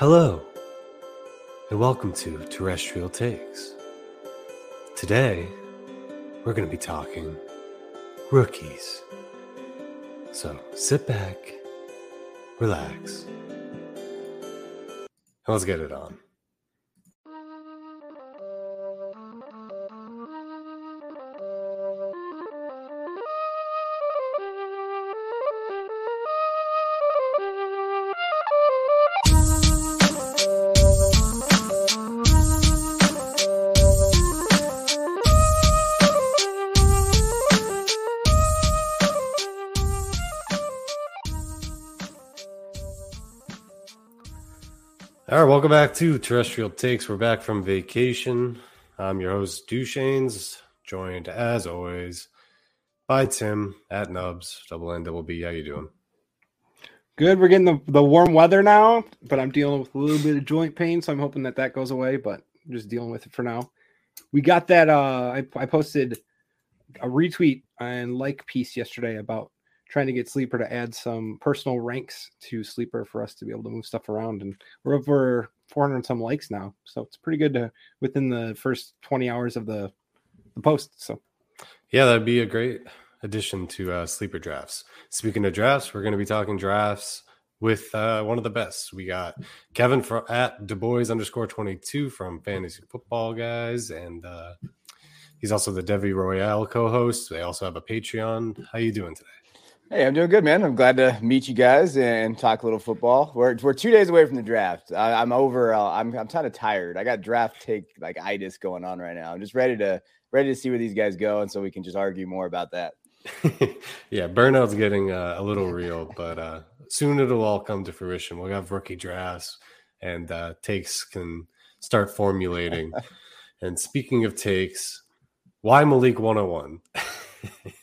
Hello, and welcome to Terrestrial Takes. Today, we're going to be talking rookies. So sit back, relax, and let's get it on. Welcome back to Terrestrial Takes. We're back from vacation. I'm your host, Dushanes, joined as always by Tim at Nubs, double N, double B. How you doing? Good. We're getting the, the warm weather now, but I'm dealing with a little bit of joint pain, so I'm hoping that that goes away. But I'm just dealing with it for now. We got that. Uh, I, I posted a retweet and like piece yesterday about trying to get Sleeper to add some personal ranks to Sleeper for us to be able to move stuff around, and we're over 400 and some likes now, so it's pretty good to within the first 20 hours of the the post. So Yeah, that'd be a great addition to uh, sleeper drafts. Speaking of drafts, we're going to be talking drafts with uh, one of the best. We got Kevin from at Du Bois underscore 22 from Fantasy Football Guys, and uh, he's also the Devy Royale co-host. They also have a Patreon. How you doing today? Hey, I'm doing good, man. I'm glad to meet you guys and talk a little football. We're we're two days away from the draft. I, I'm over. Uh, I'm I'm kind of tired. I got draft take like itis going on right now. I'm just ready to ready to see where these guys go, and so we can just argue more about that. yeah, burnout's getting uh, a little real, but uh, soon it'll all come to fruition. We'll have rookie drafts, and uh, takes can start formulating. and speaking of takes, why Malik 101?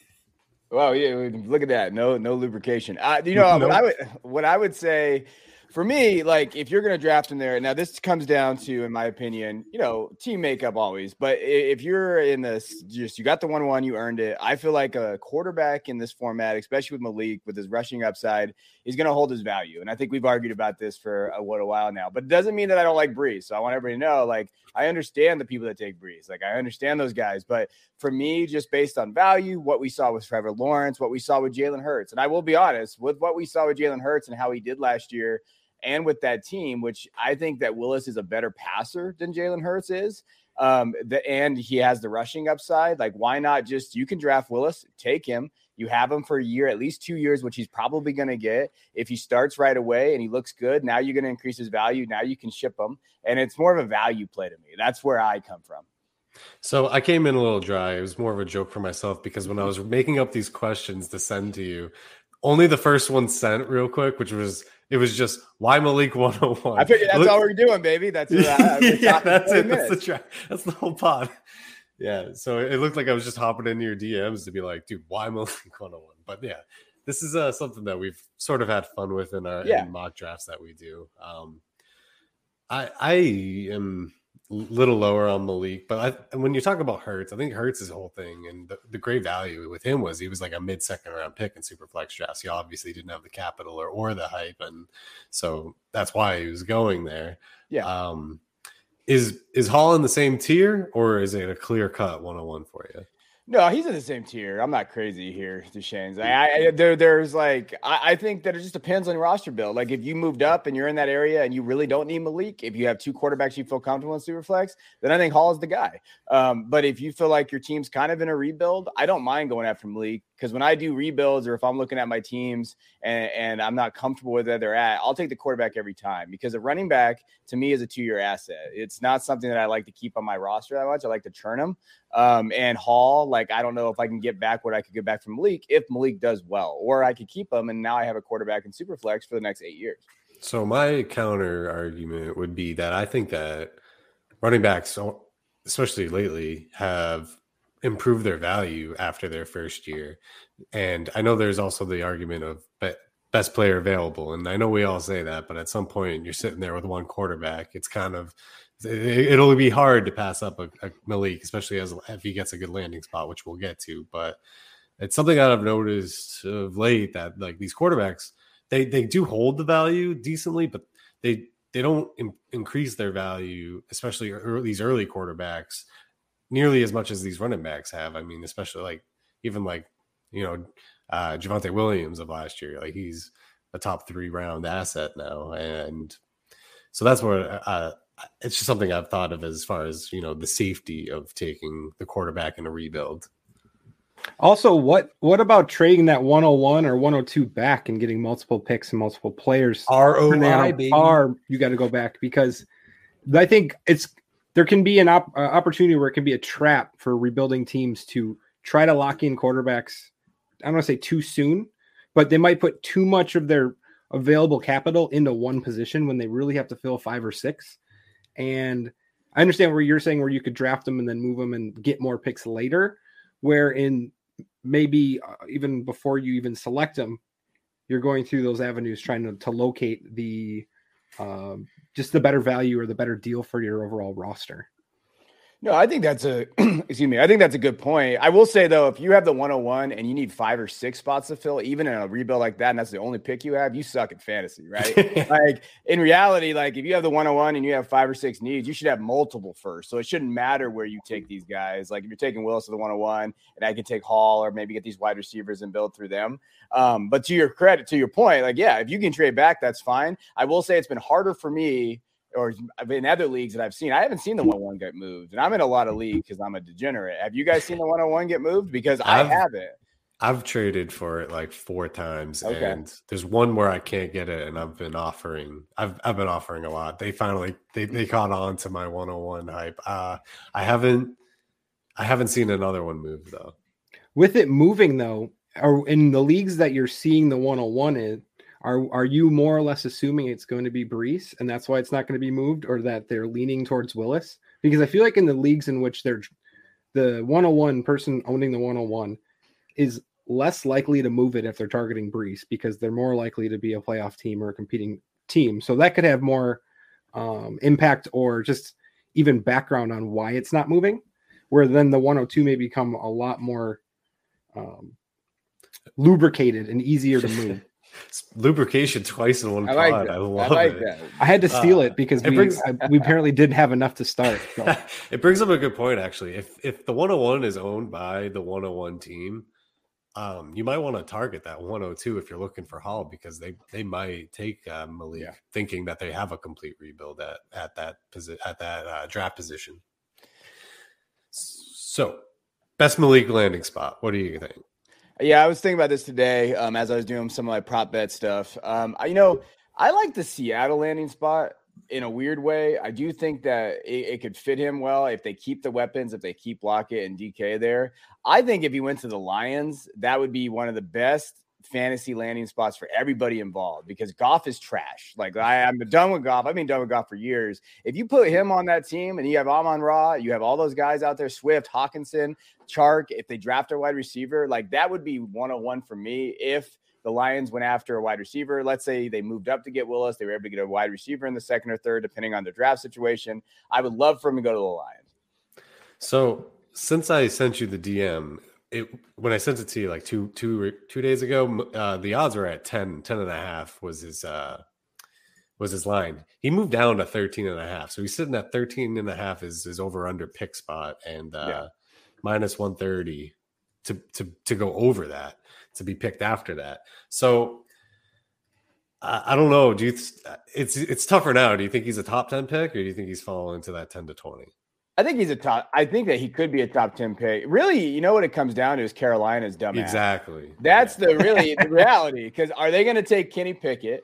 Well, yeah, look at that. No, no lubrication. Uh, you know, No. what I would what I would say for me, like if you're going to draft him there, now this comes down to, in my opinion, you know, team makeup always. But if you're in this, just you got the one one, you earned it. I feel like a quarterback in this format, especially with Malik with his rushing upside, is going to hold his value. And I think we've argued about this for a, what a while now. But it doesn't mean that I don't like Breece. So I want everybody to know, like, I understand the people that take Breece. Like, I understand those guys. But for me, just based on value, what we saw with Trevor Lawrence, what we saw with Jalen Hurts, and I will be honest with what we saw with Jalen Hurts and how he did last year. And with that team, which I think that Willis is a better passer than Jalen Hurts is. Um, the, and he has the rushing upside. Like, why not just you can draft Willis, take him. You have him for a year, at least two years, which he's probably going to get. If he starts right away and he looks good, now you're going to increase his value. Now you can ship him. And it's more of a value play to me. That's where I come from. So I came in a little dry. It was more of a joke for myself because when I was making up these questions to send to you, only the first one sent real quick, which was it was just why Malik 101. I figured that's Look, all we're doing, baby. That's uh, yeah, that's it. That's the track. That's the whole pod. Yeah. So it looked like I was just hopping into your DMs to be like, dude, why Malik 101? But yeah, this is uh, something that we've sort of had fun with in our yeah. in mock drafts that we do. Um, I I am little lower on Malik, but I, when you talk about Hurts, I think Hurts' his whole thing and the, the, great value with him was he was like a mid second round pick in super flex drafts. He obviously didn't have the capital or, or the hype, and so that's why he was going there. Yeah. Um, is is Hall in the same tier, or is it a clear cut one on one for you? No, he's in the same tier. I'm not crazy here, Deshane's. I, I there, there's like I, I, think that it just depends on your roster build. Like if you moved up and you're in that area and you really don't need Malik, if you have two quarterbacks you feel comfortable in Superflex, then I think Hall is the guy. Um, but if you feel like your team's kind of in a rebuild, I don't mind going after Malik because when I do rebuilds or if I'm looking at my teams and, and I'm not comfortable with where they're at, I'll take the quarterback every time because a running back to me is a two year asset. It's not something that I like to keep on my roster that much. I like to churn them. Um, and Hall, like, I don't know if I can get back what I could get back from Malik if Malik does well, or I could keep him and now I have a quarterback in Superflex for the next eight years. So my counter argument would be that I think that running backs, especially lately, have improve their value after their first year. And I know there's also the argument of best player available. And I know we all say that, but at some point you're sitting there with one quarterback. It's kind of it'll be hard to pass up a, a Malik, especially as if he gets a good landing spot, which we'll get to. But it's something that I've noticed of late that like these quarterbacks, they they do hold the value decently, but they they don't in, increase their value, especially these early quarterbacks, nearly as much as these running backs have. I mean, especially like even like you know uh, Javonte Williams of last year. Like he's a top three round asset now, and so that's what uh, it's just something I've thought of as far as you know the safety of taking the quarterback in a rebuild. Also, what what about trading that 101 or 102 back and getting multiple picks and multiple players? ROI, baby. R, you got to go back because I think it's there can be an op- uh, opportunity where it can be a trap for rebuilding teams to try to lock in quarterbacks. I don't want to say too soon, but they might put too much of their available capital into one position when they really have to fill five or six. And I understand where you're saying where you could draft them and then move them and get more picks later, where in maybe uh, even before you even select them, you're going through those avenues trying to, to locate the um, just the better value or the better deal for your overall roster. No, I think that's a excuse me. I think that's a good point. I will say though, if you have the 101 and you need five or six spots to fill, even in a rebuild like that, and that's the only pick you have, you suck at fantasy, right? like in reality, like if you have the 101 and you have five or six needs, you should have multiple first. So it shouldn't matter where you take these guys. Like if you're taking Willis to the 101, and I can take Hall or maybe get these wide receivers and build through them. Um, but to your credit, to your point, like yeah, if you can trade back, that's fine. I will say it's been harder for me or in other leagues that I've seen, I haven't seen the one one get moved, and I'm in a lot of leagues because I'm a degenerate. Have you guys seen the one on one get moved? Because I I've, haven't. I've traded for it like four times, okay. and there's one where I can't get it, and I've been offering. I've I've been offering a lot. They finally they they caught on to my 101 hype. Uh, I haven't I haven't seen another one move though. With it moving though, or in the leagues that you're seeing the 101 in are are you more or less assuming it's going to be Breece and that's why it's not going to be moved, or that they're leaning towards Willis? Because I feel like in the leagues in which they're the 101 person owning the 101 is less likely to move it if they're targeting Breece because they're more likely to be a playoff team or a competing team. So that could have more um, impact or just even background on why it's not moving. Where then the 102 may become a lot more um, lubricated and easier to move. lubrication twice in one I like pod. That. I love I like it. That. I had to steal uh, it because it we, brings, I, we apparently didn't have enough to start. So. it brings up a good point, actually. If if the 101 is owned by the 101 team, um, you might want to target that 102 if you're looking for Hall because they they might take uh, Malik Yeah. thinking that they have a complete rebuild at at that posi- at that uh, draft position. So, best Malik landing spot. What do you think? Yeah, I was thinking about this today um, as I was doing some of my prop bet stuff. Um, I, you know, I like the Seattle landing spot in a weird way. I do think that it, it could fit him well if they keep the weapons, if they keep Lockett and DK there. I think if he went to the Lions, that would be one of the best fantasy landing spots for everybody involved because Goff is trash. Like I, I'm done with Goff. I've been done with Goff for years. If you put him on that team and you have Amon Ra, you have all those guys out there, Swift, Hockenson, Chark, if they draft a wide receiver, like that would be 101 for me. If the Lions went after a wide receiver, let's say they moved up to get Willis, they were able to get a wide receiver in the second or third, depending on their draft situation. I would love for him to go to the Lions. So, since I sent you the DM, it when I sent it to you like two two two days ago, uh, the odds were at 10, 10 and a half was his uh was his line. He moved down to 13 and a half. So he's sitting at 13 and a half is his over under pick spot and uh Yeah. minus 130 to to to go over that to be picked after that. So I, I don't know. Do you? th- It's it's tougher now. Do you think he's a top ten pick, or do you think he's falling into that ten to twenty? I think he's a top. I think that he could be a top ten pick. Really, you know what it comes down to is Carolina's dumbass. Exactly. That's Yeah. the really the reality. Because are they going to take Kenny Pickett,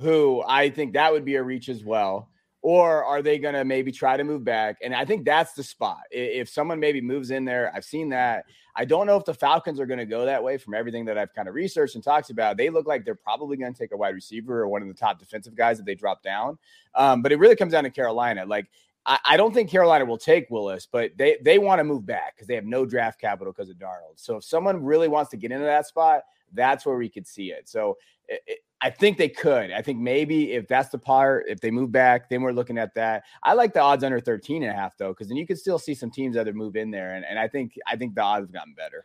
who I think that would be a reach as well, or are they going to maybe try to move back? And I think that's the spot. If someone maybe moves in there, I've seen that. I don't know if the Falcons are going to go that way. From everything that I've kind of researched and talked about, they look like they're probably going to take a wide receiver or one of the top defensive guys that they drop down. Um, but it really comes down to Carolina. Like I, I don't think Carolina will take Willis, but they they want to move back because they have no draft capital because of Darnold. So if someone really wants to get into that spot, that's where we could see it. So it, it- I think they could. I think maybe if that's the part, if they move back, then we're looking at that. I like the odds under 13 and a half though, because then you could still see some teams that move in there. And, and I think I think the odds have gotten better.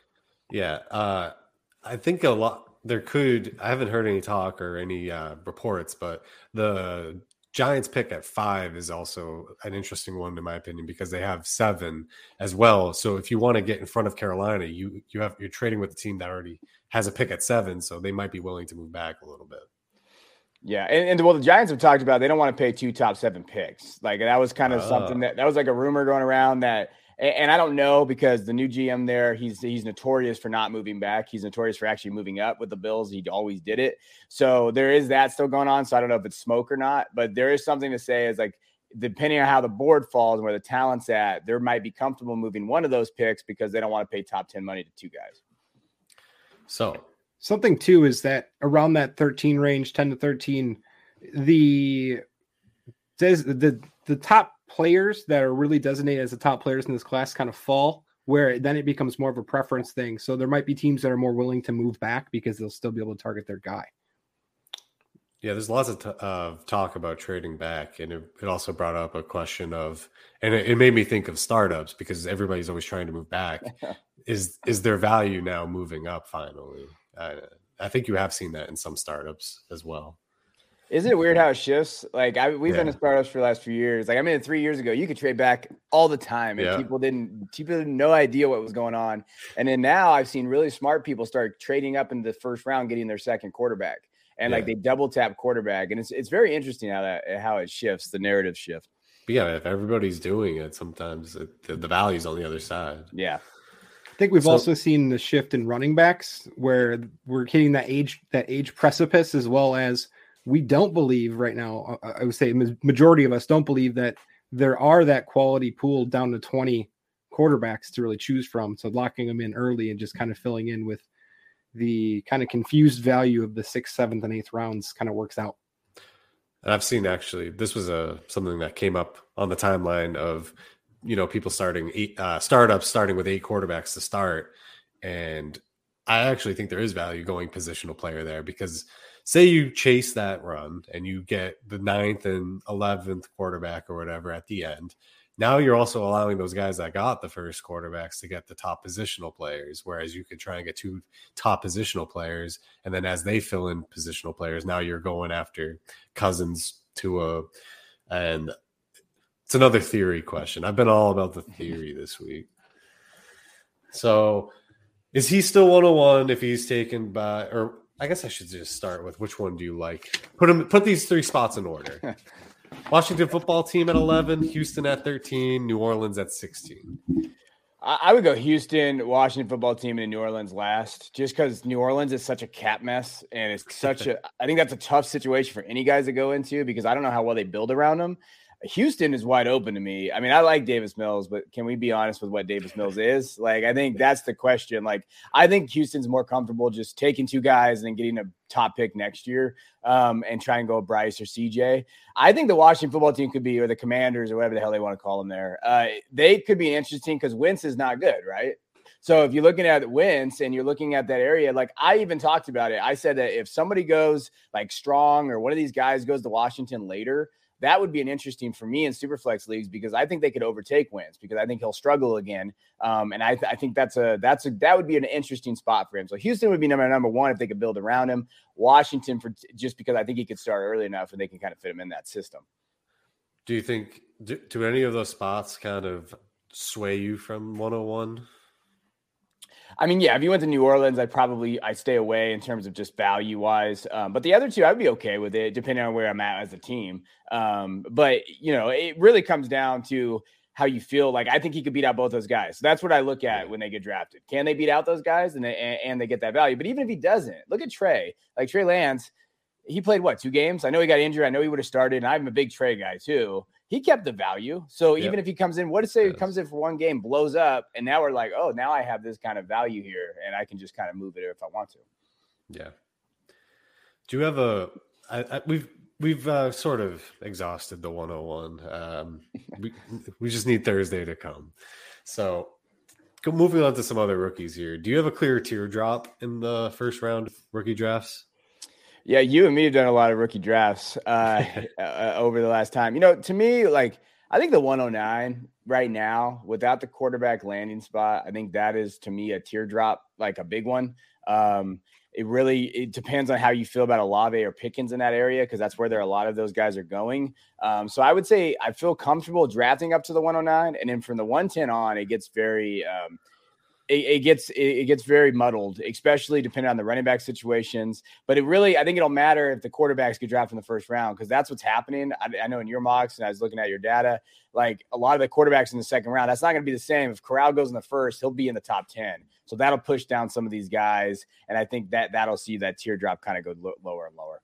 Yeah. Uh, I think a lot there could I haven't heard any talk or any uh, reports, but the Giants pick at five is also an interesting one in my opinion because they have seven as well. So if you want to get in front of Carolina, you you have you're trading with a team that already has a pick at seven, so they might be willing to move back a little bit. Yeah, and, and well, the Giants have talked about they don't want to pay two top seven picks. Like that was kind of something Oh. that that was like a rumor going around that, and, and I don't know because the new GM there, he's he's notorious for not moving back. He's notorious for actually moving up with the Bills. He always did it. So there is that still going on. So I don't know if it's smoke or not, but there is something to say is like depending on how the board falls and where the talent's at, there might be comfortable moving one of those picks because they don't want to pay top ten money to two guys. So Something too is that around that 13 range, 10 to 13, the says the the top players that are really designated as the top players in this class kind of fall where then it becomes more of a preference thing. So there might be teams that are more willing to move back because they'll still be able to target their guy. Yeah, there's lots of t- of talk about trading back, and it, it also brought up a question of, and it, it made me think of startups because everybody's always trying to move back. is is their value now moving up finally? Uh, I think you have seen that in some startups as well. Isn't it weird how it shifts? Like I, we've been Yeah. in startups for the last few years. Like I mean, three years ago, you could trade back all the time, and Yeah. people didn't. People had no idea what was going on. And then now, I've seen really smart people start trading up in the first round, getting their second quarterback, and like they double tap quarterback, and it's it's very interesting how that how it shifts the narrative shift. But yeah, if everybody's doing it, sometimes it, the, the value's on the other side. Yeah, I think we've So- also seen the shift in running backs where we're hitting that age that age precipice as well as we don't believe right now. uh, I would say majority of us don't believe that there are that quality pool down to 20 quarterbacks to really choose from. So locking them in early and just kind of filling in with the kind of confused value of the sixth, seventh, and eighth rounds kind of works out. And I've seen actually this was a something that came up on the timeline of you know people starting eight uh, startups starting with eight quarterbacks to start, and I actually think there is value going positional player there because say you chase that run and you get the ninth and eleventh quarterback or whatever at the end. Now you're also allowing those guys that got the first quarterbacks to get the top positional players, whereas you could try and get two top positional players, and then as they fill in positional players, now you're going after Cousins to a, and it's another theory question. I've been all about the theory this week. So Is he still 101 if he's taken by or I guess I should just start with which one do you like? Put them, put these three spots in order. Washington football team at 11, Houston at 13, New Orleans at 16. I would go Houston, Washington football team, and New Orleans last, just because New Orleans is such a cap mess, and it's such a. I think that's a tough situation for any guys to go into because I don't know how well they build around them. Houston is wide open to me. I mean, I like Davis Mills, but can we be honest with what Davis Mills is? Like, I think that's the question. Like, I think Houston's more comfortable just taking two guys and getting a top pick next year um, and try and go Bryce or CJ. I think the Washington football team could be, or the Commanders, or whatever the hell they want to call them there. Uh, they could be interesting because Wentz is not good, right? So if you're looking at Wentz and you're looking at that area, like I even talked about it, I said that if somebody goes like strong or one of these guys goes to Washington later, that would be an interesting for me in superflex leagues because I think they could overtake Wentz because I think he'll struggle again. Um, and I, th- I think that's a that's a that would be an interesting spot for him. So Houston would be number number one if they could build around him. Washington for just because I think he could start early enough and they can kind of fit him in that system. Do you think do, do any of those spots kind of sway you from 101? I mean, yeah, if you went to New Orleans, I'd probably I stay away in terms of just value wise. Um, but the other two, I'd be okay with it, depending on where I'm at as a team. Um, but you know, it really comes down to how you feel. Like I think he could beat out both those guys. So that's what I look at when they get drafted. Can they beat out those guys and they, and they get that value? But even if he doesn't, look at Trey. Like Trey Lance, he played what two games? I know he got injured. I know he would have started, and I'm a big Trey guy too he kept the value. So yep. even if he comes in, what to say yes. he comes in for one game, blows up, and now we're like, oh, now I have this kind of value here, and I can just kind of move it if I want to. Yeah. Do you have a? I, I, we've we've uh, sort of exhausted the 101. Um, we we just need Thursday to come. So, moving on to some other rookies here. Do you have a clear teardrop in the first round rookie drafts? Yeah, you and me have done a lot of rookie drafts uh, uh, over the last time. You know, to me, like I think the 109 right now, without the quarterback landing spot, I think that is to me a teardrop, like a big one. Um, it really it depends on how you feel about Olave or Pickens in that area because that's where there are a lot of those guys are going. Um, so I would say I feel comfortable drafting up to the 109, and then from the 110 on, it gets very um, it, it, gets it, gets very muddled, especially depending on the running back situations. But it really, I think it'll matter if the quarterbacks get drafted in the first round because that's what's happening. I, I, know in your mocks, and I was looking at your data, like a lot of the quarterbacks in the second round, that's not going to be the same. If Corral goes in the first, he'll be in the top ten, so that'll push down some of these guys, and I think that that'll see that teardrop kind of go lo- lower and lower.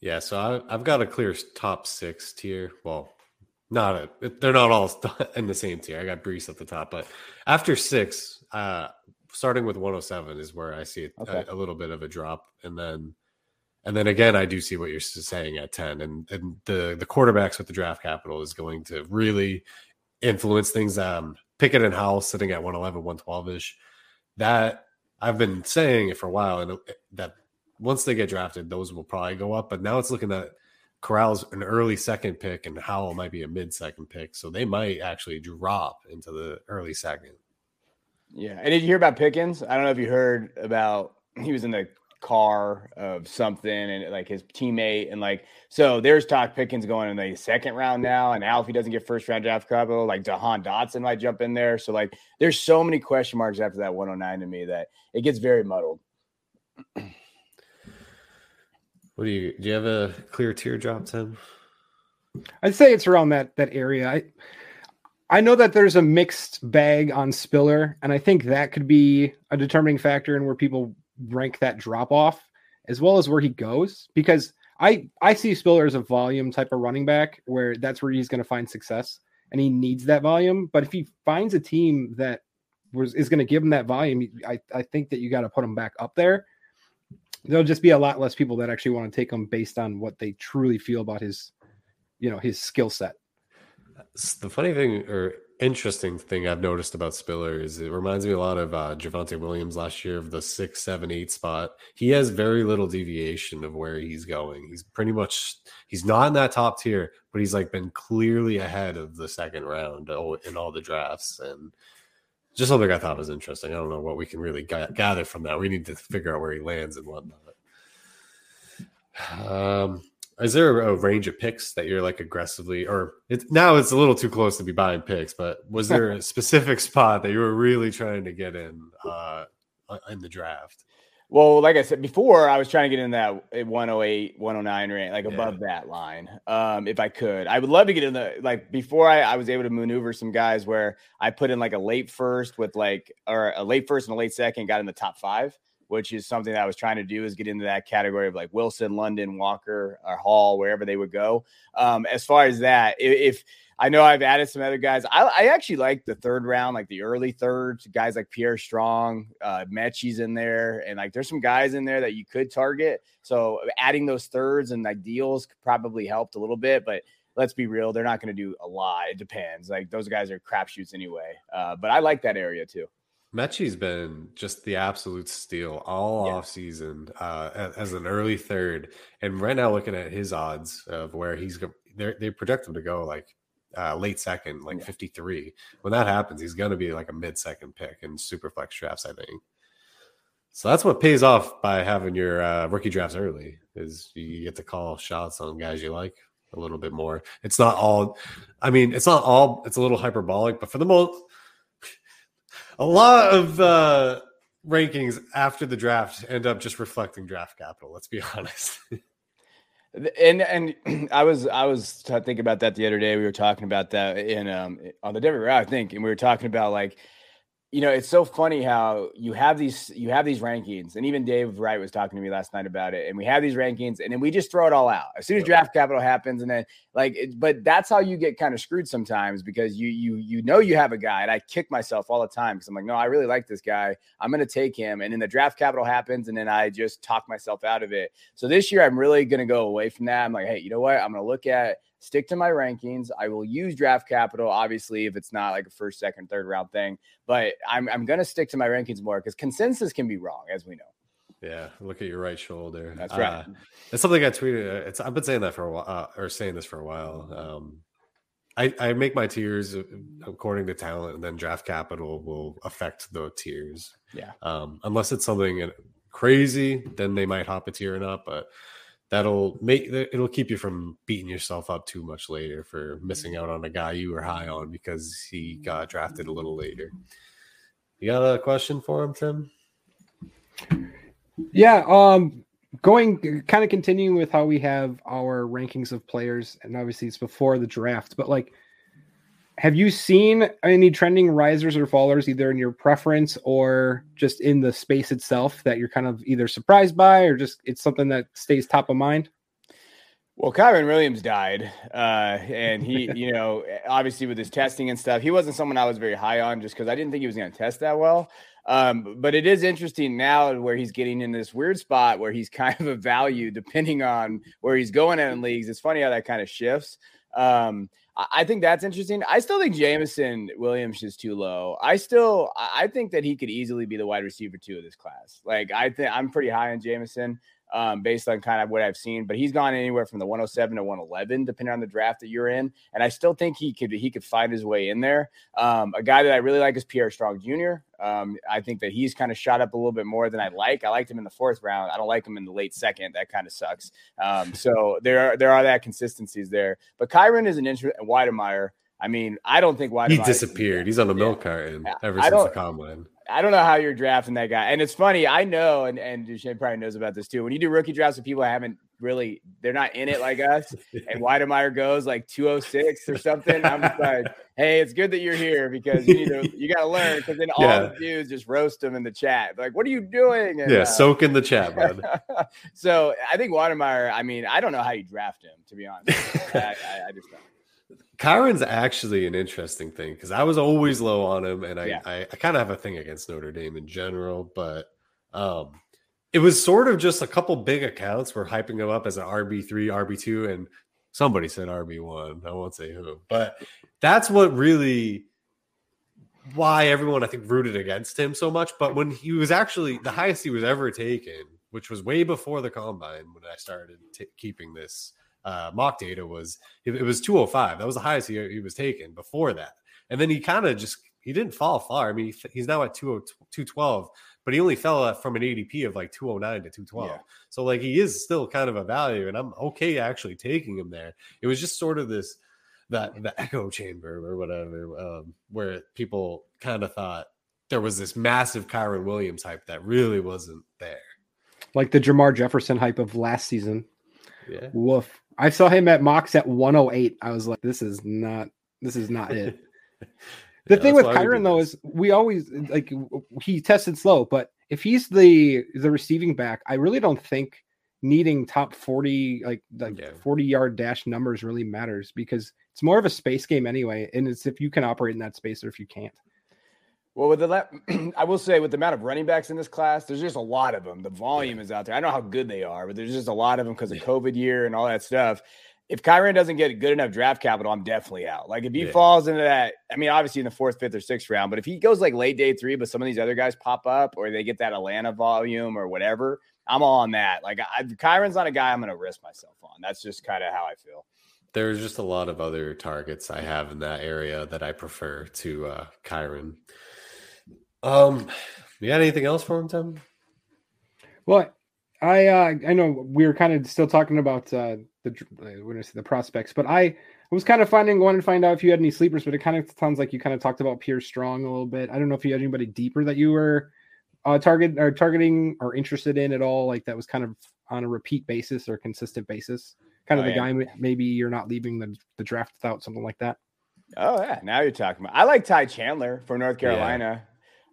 Yeah, so I, I've got a clear top six tier. Well, not a, they're not all in the same tier. I got Breece at the top, but after six, uh, starting with 107 is where I see okay. a, a, little bit of a drop, and then and then again, I do see what you're saying at 10, and and the the quarterbacks with the draft capital is going to really influence things. Um, Pickett and Howell sitting at 111, 112 ish. That I've been saying it for a while, and that once they get drafted, those will probably go up. But now it's looking at Corral's an early second pick and Howell might be a mid second pick. So they might actually drop into the early second. Yeah. And did you hear about Pickens? I don't know if you heard about he was in the car of something and like his teammate and like so there's talk Pickens going in the second round now and now if he doesn't get first round draft capital like Jahan Dotson might jump in there so like there's so many question marks after that 109 to me that it gets very muddled. What do you do? You have a clear teardrop, Tim? I'd say it's around that that area. I I know that there's a mixed bag on Spiller, and I think that could be a determining factor in where people rank that drop off, as well as where he goes. Because I I see Spiller as a volume type of running back, where that's where he's going to find success, and he needs that volume. But if he finds a team that was is going to give him that volume, I I think that you got to put him back up there there'll just be a lot less people that actually want to take him based on what they truly feel about his, you know, his skill set. The funny thing or interesting thing I've noticed about Spiller is it reminds me a lot of uh, Javonte Williams last year of the six, seven, eight spot. He has very little deviation of where he's going. He's pretty much he's not in that top tier, but he's like been clearly ahead of the second round in all the drafts and just something I thought was interesting. I don't know what we can really g- gather from that. We need to figure out where he lands and whatnot. Um, Is there a range of picks that you're like aggressively, or it's now it's a little too close to be buying picks, but was there a specific spot that you were really trying to get in uh, in the draft? Well, like I said before, I was trying to get in that 108, 109 range, like above that line. Um, if I could, I would love to get in the like before I, I was able to maneuver some guys where I put in like a late first with like or a late first and a late second, got in the top five, which is something that I was trying to do is get into that category of like Wilson, London, Walker, or Hall, wherever they would go. Um, as far as that, if, if I know I've added some other guys. I, I, actually like the third round, like the early third, guys like Pierre Strong, uh, Metchie's in there, and like there's some guys in there that you could target. So adding those thirds and like deals probably helped a little bit, but let's be real, they're not going to do a lot. It depends. Like those guys are crapshoots anyway. Uh, but I like that area too. Metchie's been just the absolute steal all yeah. off season uh, as an early third, and right now looking at his odds of where he's they project him to go like uh, late second, like yeah. 53. When that happens, he's going to be like a mid second pick in super flex drafts, I think. So that's what pays off by having your uh, rookie drafts early is you get to call shots on guys you like a little bit more. It's not all, I mean, it's not all, it's a little hyperbolic, but for the most, a lot of uh, rankings after the draft end up just reflecting draft capital. Let's be honest. And and I was I was thinking about that the other day. We were talking about that in um on the Denver, I think, and we were talking about like you know, it's so funny how you have these you have these rankings, and even Dave Wright was talking to me last night about it. And we have these rankings, and then we just throw it all out as soon as draft capital happens, and then like, it, but that's how you get kind of screwed sometimes because you you you know you have a guy, and I kick myself all the time because I'm like, no, I really like this guy, I'm going to take him, and then the draft capital happens, and then I just talk myself out of it. So this year, I'm really going to go away from that. I'm like, hey, you know what? I'm going to look at stick to my rankings. I will use draft capital, obviously, if it's not like a first, second, third round thing, but I'm, I'm going to stick to my rankings more because consensus can be wrong, as we know. Yeah, look at your right shoulder. That's right. Uh, it's something I tweeted. Uh, it's I've been saying that for a while, uh, or saying this for a while. Um, I, I make my tiers uh, according to talent, and then draft capital will affect the tiers. Yeah. Um, unless it's something crazy, then they might hop a tier and up. But that'll make it'll keep you from beating yourself up too much later for missing out on a guy you were high on because he got drafted a little later. You got a question for him, Tim? Yeah, um going kind of continuing with how we have our rankings of players and obviously it's before the draft, but like have you seen any trending risers or fallers either in your preference or just in the space itself that you're kind of either surprised by or just it's something that stays top of mind? Well, Kyren Williams died, uh, and he, you know, obviously with his testing and stuff, he wasn't someone I was very high on just because I didn't think he was going to test that well. Um, but it is interesting now where he's getting in this weird spot where he's kind of a value depending on where he's going in leagues. It's funny how that kind of shifts. Um, I think that's interesting. I still think Jameson Williams is too low. I still I think that he could easily be the wide receiver two of this class. Like I think I'm pretty high on Jameson um, based on kind of what I've seen. But he's gone anywhere from the 107 to 111, depending on the draft that you're in. And I still think he could he could find his way in there. Um, a guy that I really like is Pierre Strong Jr. Um, I think that he's kind of shot up a little bit more than I like. I liked him in the fourth round. I don't like him in the late second. That kind of sucks. Um, so there are there are that consistencies there. But Kyren is an interesting Wydermyer. I mean, I don't think Wydermyer. He disappeared. He's on the milk yeah. carton ever since the combine. I don't know how you're drafting that guy. And it's funny, I know, and, and Duchesne probably knows about this too. When you do rookie drafts with people that haven't really, they're not in it like us, and Wydermyer goes like 206 or something, I'm just like, hey, it's good that you're here because you need to, you got to learn. Because then all yeah. the dudes just roast them in the chat. Like, what are you doing? And, yeah, uh, soak in the chat, bud. so I think Wydermyer, I mean, I don't know how you draft him, to be honest. I, I, I just don't. Kyren's actually an interesting thing because I was always low on him, and I yeah. I, I kind of have a thing against Notre Dame in general, but um, it was sort of just a couple big accounts were hyping him up as an RB three, RB two, and somebody said RB one. I won't say who, but that's what really why everyone I think rooted against him so much. But when he was actually the highest he was ever taken, which was way before the combine when I started t- keeping this uh, mock data was it, was 205. That was the highest he, he was taken before that. And then he kind of just he didn't fall far. I mean, he, he's now at 212, but he only fell from an ADP of like 209 to 212. Yeah. So like he is still kind of a value, and I'm okay actually taking him there. It was just sort of this that the echo chamber or whatever, um, where people kind of thought there was this massive Kyren Williams hype that really wasn't there. Like the Jermar Jefferson hype of last season. Yeah. Woof. I saw him at mocks at 108. I was like, this is not this is not it. The Yeah, thing with Kyren though is we always like he tested slow, but if he's the the receiving back, I really don't think needing top 40 like like Yeah. 40 yard dash numbers really matters because it's more of a space game anyway and it's if you can operate in that space or if you can't Well, with the le- I will say with the amount of running backs in this class, there's just a lot of them. The volume is out there. I don't know how good they are, but there's just a lot of them because of COVID year and all that stuff. If Kyren doesn't get good enough draft capital, I'm definitely out. Like if he Yeah. falls into that, I mean, obviously in the fourth, fifth, or sixth round, but if he goes like late day three, but some of these other guys pop up or they get that Atlanta volume or whatever, I'm all on that. Like I, Kyren's not a guy I'm going to risk myself on. That's just kind of how I feel. There's just a lot of other targets I have in that area that I prefer to uh Kyren. Um, you got anything else for him, Tim? well i uh i know we were kind of still talking about uh the dr- uh, what did I say, the prospects but i was kind of finding wanting to find out if you had any sleepers but it kind of sounds like you kind of talked about pierre strong a little bit i don't know if you had anybody deeper that you were uh target or targeting or interested in at all like that was kind of on a repeat basis or consistent basis kind of Oh, the yeah. guy maybe you're not leaving the, the draft without something like that Oh yeah, now you're talking about. I like Ty Chandler from North Yeah.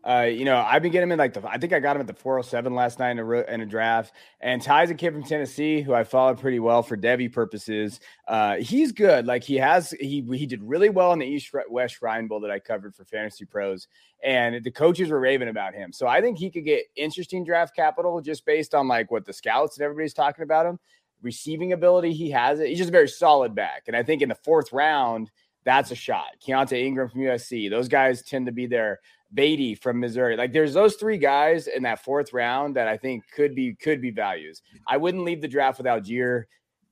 Uh, you know, I've been getting him in like the. I think I got him at the 407 last night in a in a draft. And Ty's a kid from Tennessee who I followed pretty well for Devy purposes. Uh, he's good. Like he has, he he did really well in the East West Shrine Bowl that I covered for Fantasy Pros, and the coaches were raving about him. So I think he could get interesting draft capital just based on like what the scouts and everybody's talking about him. Receiving ability, he has it. He's just a very solid back. And I think in the fourth round, that's a shot. Keaontay Ingram from USC. Those guys tend to be there. Badie from Missouri. Like there's those three guys in that fourth round that I think could be could be values. I wouldn't leave the draft with Allgeier.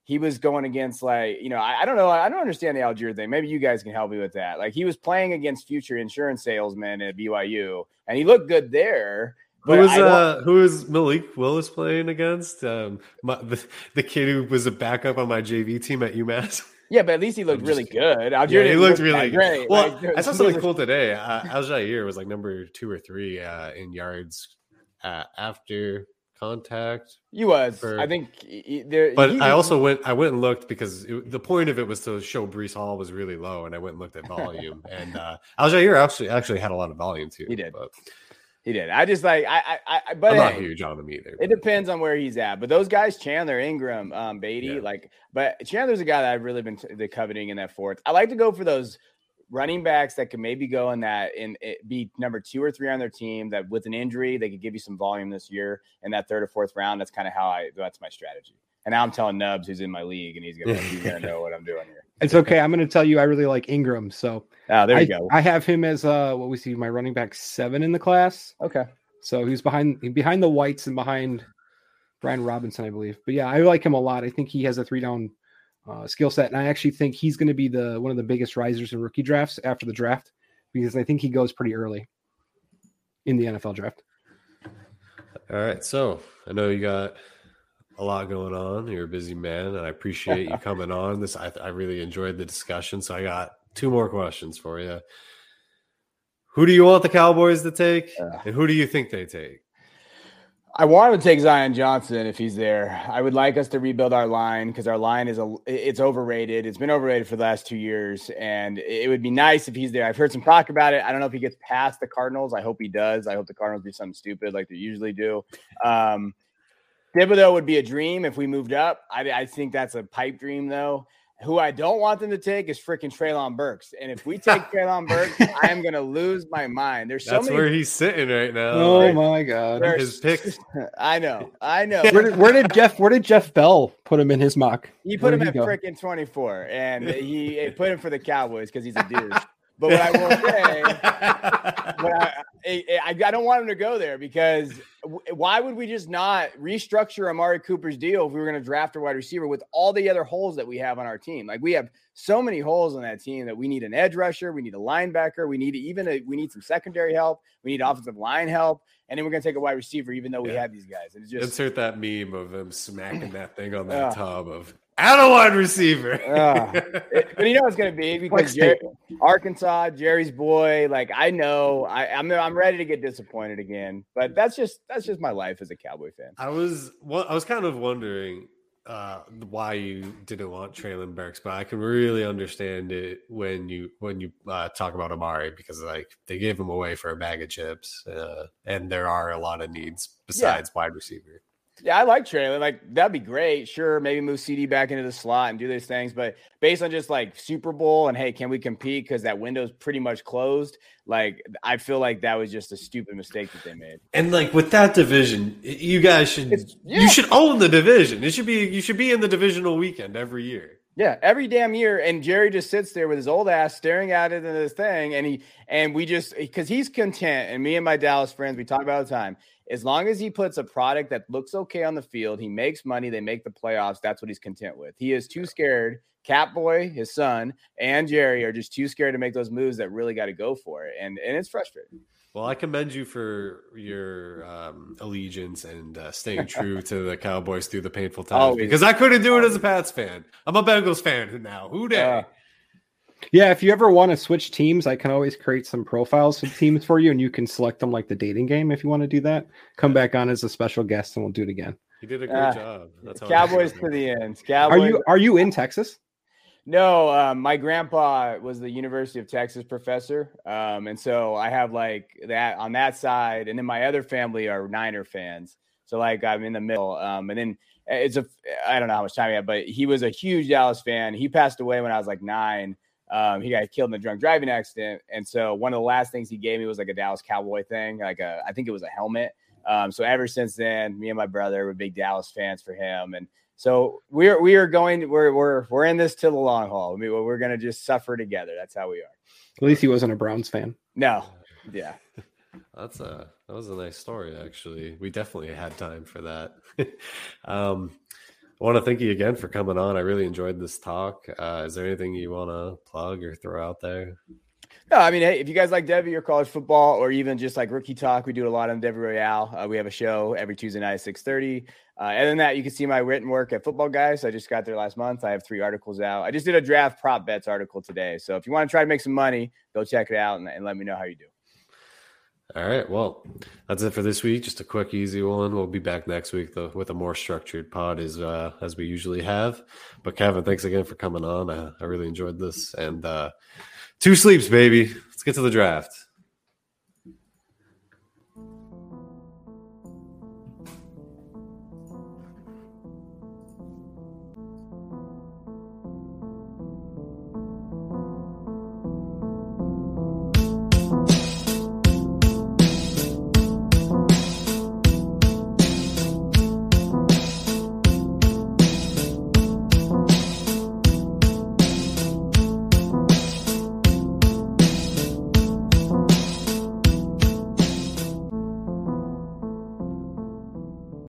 He was going against like, you know, I, I don't know. I don't understand the Allgeier thing. Maybe you guys can help me with that. Like he was playing against future insurance salesmen at BYU and he looked good there. Who but was uh who was Malik Willis playing against? Um my, the, the kid who was a backup on my JV team at UMass. yeah, but at least he looked really good. Allgeier yeah, he didn't looked really great. Well, Like, I saw something cool today. Uh, Allgeier was like number two or three uh, in yards uh, after contact. He was. for- I think he- he- there. But he- I also went. I went and looked because it, the point of it was to show Breece Hall was really low, and I went and looked at volume. and uh, Allgeier actually actually had a lot of volume too. He did. But he did. I just like I I, I but I'm not hey, huge on him either. It depends on where he's at, but those guys, Chandler, Ingram, um, Badie, Yeah. like, but Chandler's a guy that I've really been t- the coveting in that fourth. I like to go for those running backs that can maybe go in that and be number two or three on their team. That with an injury, they could give you some volume this year in that third or fourth round. That's kind of how I. That's my strategy. And now I'm telling Nubs who's in my league, and he's gonna he's gonna know what I'm doing here. it's okay i'm going to tell you i really like ingram so Oh, there I, you go. I have him as uh what we see my running back seven in the class Okay. So he's behind behind the whites and behind Brian Robinson, I believe. But yeah, I like him a lot. I think he has a three down uh, skill set, and I actually think he's going to be the one of the biggest risers in rookie drafts after the draft because I think he goes pretty early in the NFL draft. All right, so I know you got a lot going on. You're a busy man, and I appreciate you coming on. This I, I really enjoyed the discussion. So I got two more questions for you. Who do you want the Cowboys to take, and who do you think they take? I want to take Zion Johnson if he's there. I would like us to rebuild our line because our line is a it's overrated. It's been overrated for the last two years, and it would be nice if he's there. I've heard some talk about it. I don't know if he gets past the Cardinals. I hope he does. I hope the Cardinals do something stupid like they usually do. Um, Thibodeaux would be a dream if we moved up. I, I think that's a pipe dream though. Who I don't want them to take is freaking Treylon Burks. And if we take Treylon Burks, I am gonna lose my mind. There's so That's many where he's sitting right now. Oh Right? my god! There- His picks. I know, I know. Where did, where did Jeff? Where did Jeff Bell put him in his mock? He Where put him did at freaking 24, and he he put him for the Cowboys because he's a dude. But what I will say, what I, I, I I don't want him to go there because w- why would we just not restructure Amari Cooper's deal if we were going to draft a wide receiver with all the other holes that we have on our team? Like we have so many holes on that team that we need an edge rusher, we need a linebacker, we need even a, we need some secondary help, we need offensive line help, and then we're going to take a wide receiver even though we Yeah. have these guys. And it's just Insert that meme of him smacking that thing on that Yeah. tub of out of wide receiver. It- but you know it's going to be because Flex Jer- tape. Arkansas, Jerry's boy. Like I know, I, I'm I'm ready to get disappointed again. But that's just that's just my life as a Cowboy fan. I was well, I was kind of wondering uh, why you didn't want Treylon Burks, but I can really understand it when you when you uh, talk about Amari because like they gave him away for a bag of chips, uh, and there are a lot of needs besides wide receiver. Yeah, I like Treylon. Like that'd be great. Sure, maybe move CeeDee back into the slot and do these things, but based on just like Super Bowl and hey, can we compete? Because that window's pretty much closed. Like I feel like that was just a stupid mistake that they made. And like with that division, you guys should yeah. you should own the division. It should be you should be in the divisional weekend every year. Yeah, every damn year, and Jerry just sits there with his old ass staring at it in this thing, and he and we just because he's content, and me and my Dallas friends we talk about all the time. As long as he puts a product that looks okay on the field, he makes money, they make the playoffs. That's what he's content with. He is too scared. Catboy, his son, and Jerry are just too scared to make those moves that really got to go for it, and and it's frustrating. Well, I commend you for your um, allegiance and uh, staying true to the Cowboys through the painful times Always. because I couldn't do it as a Pats fan. I'm a Bengals fan now. Who Dey? Yeah, if you ever want to switch teams, I can always create some profiles of teams for you, and you can select them like the dating game if you want to do that. Come back on as a special guest, and we'll do it again. you did a great uh, job. That's how Cowboys feel. to the end. Are you are you in Texas? No, um, my grandpa was the University of Texas professor, um, and so I have like that on that side, and then my other family are Niner fans. So like I'm in the middle, um, and then it's a I don't know how much time he had, but he was a huge Dallas fan. He passed away when I was like nine. Um, he got killed in a drunk driving accident, and so one of the last things he gave me was like a Dallas Cowboy thing, like a I think it was a helmet. Um, so ever since then, me and my brother were big Dallas fans for him, and so we're we are going we're we're we're in this to the long haul. I mean, we're gonna just suffer together. That's how we are. At least he wasn't a Browns fan. No, yeah, That's a that was a nice story actually. We definitely had time for that. um, I want to thank you again for coming on. I really enjoyed this talk. Uh, is there anything you want to plug or throw out there? no. I mean, hey, if you guys like Devy or college football, or even just like rookie talk, we do a lot on Devy Royale. Uh, we have a show every Tuesday night at six thirty. Uh, other than that, you can see my written work at Football Guys. I just got there last month. I have three articles out. I just did a draft prop bets article today. So if you want to try to make some money, go check it out and, and let me know how you do. All right. Well, that's it for this week. Just a quick, easy one. We'll be back next week though, with a more structured pod as uh, as we usually have. But Kevin, thanks again for coming on. I, I really enjoyed this. And uh, two sleeps, baby. Let's get to the draft.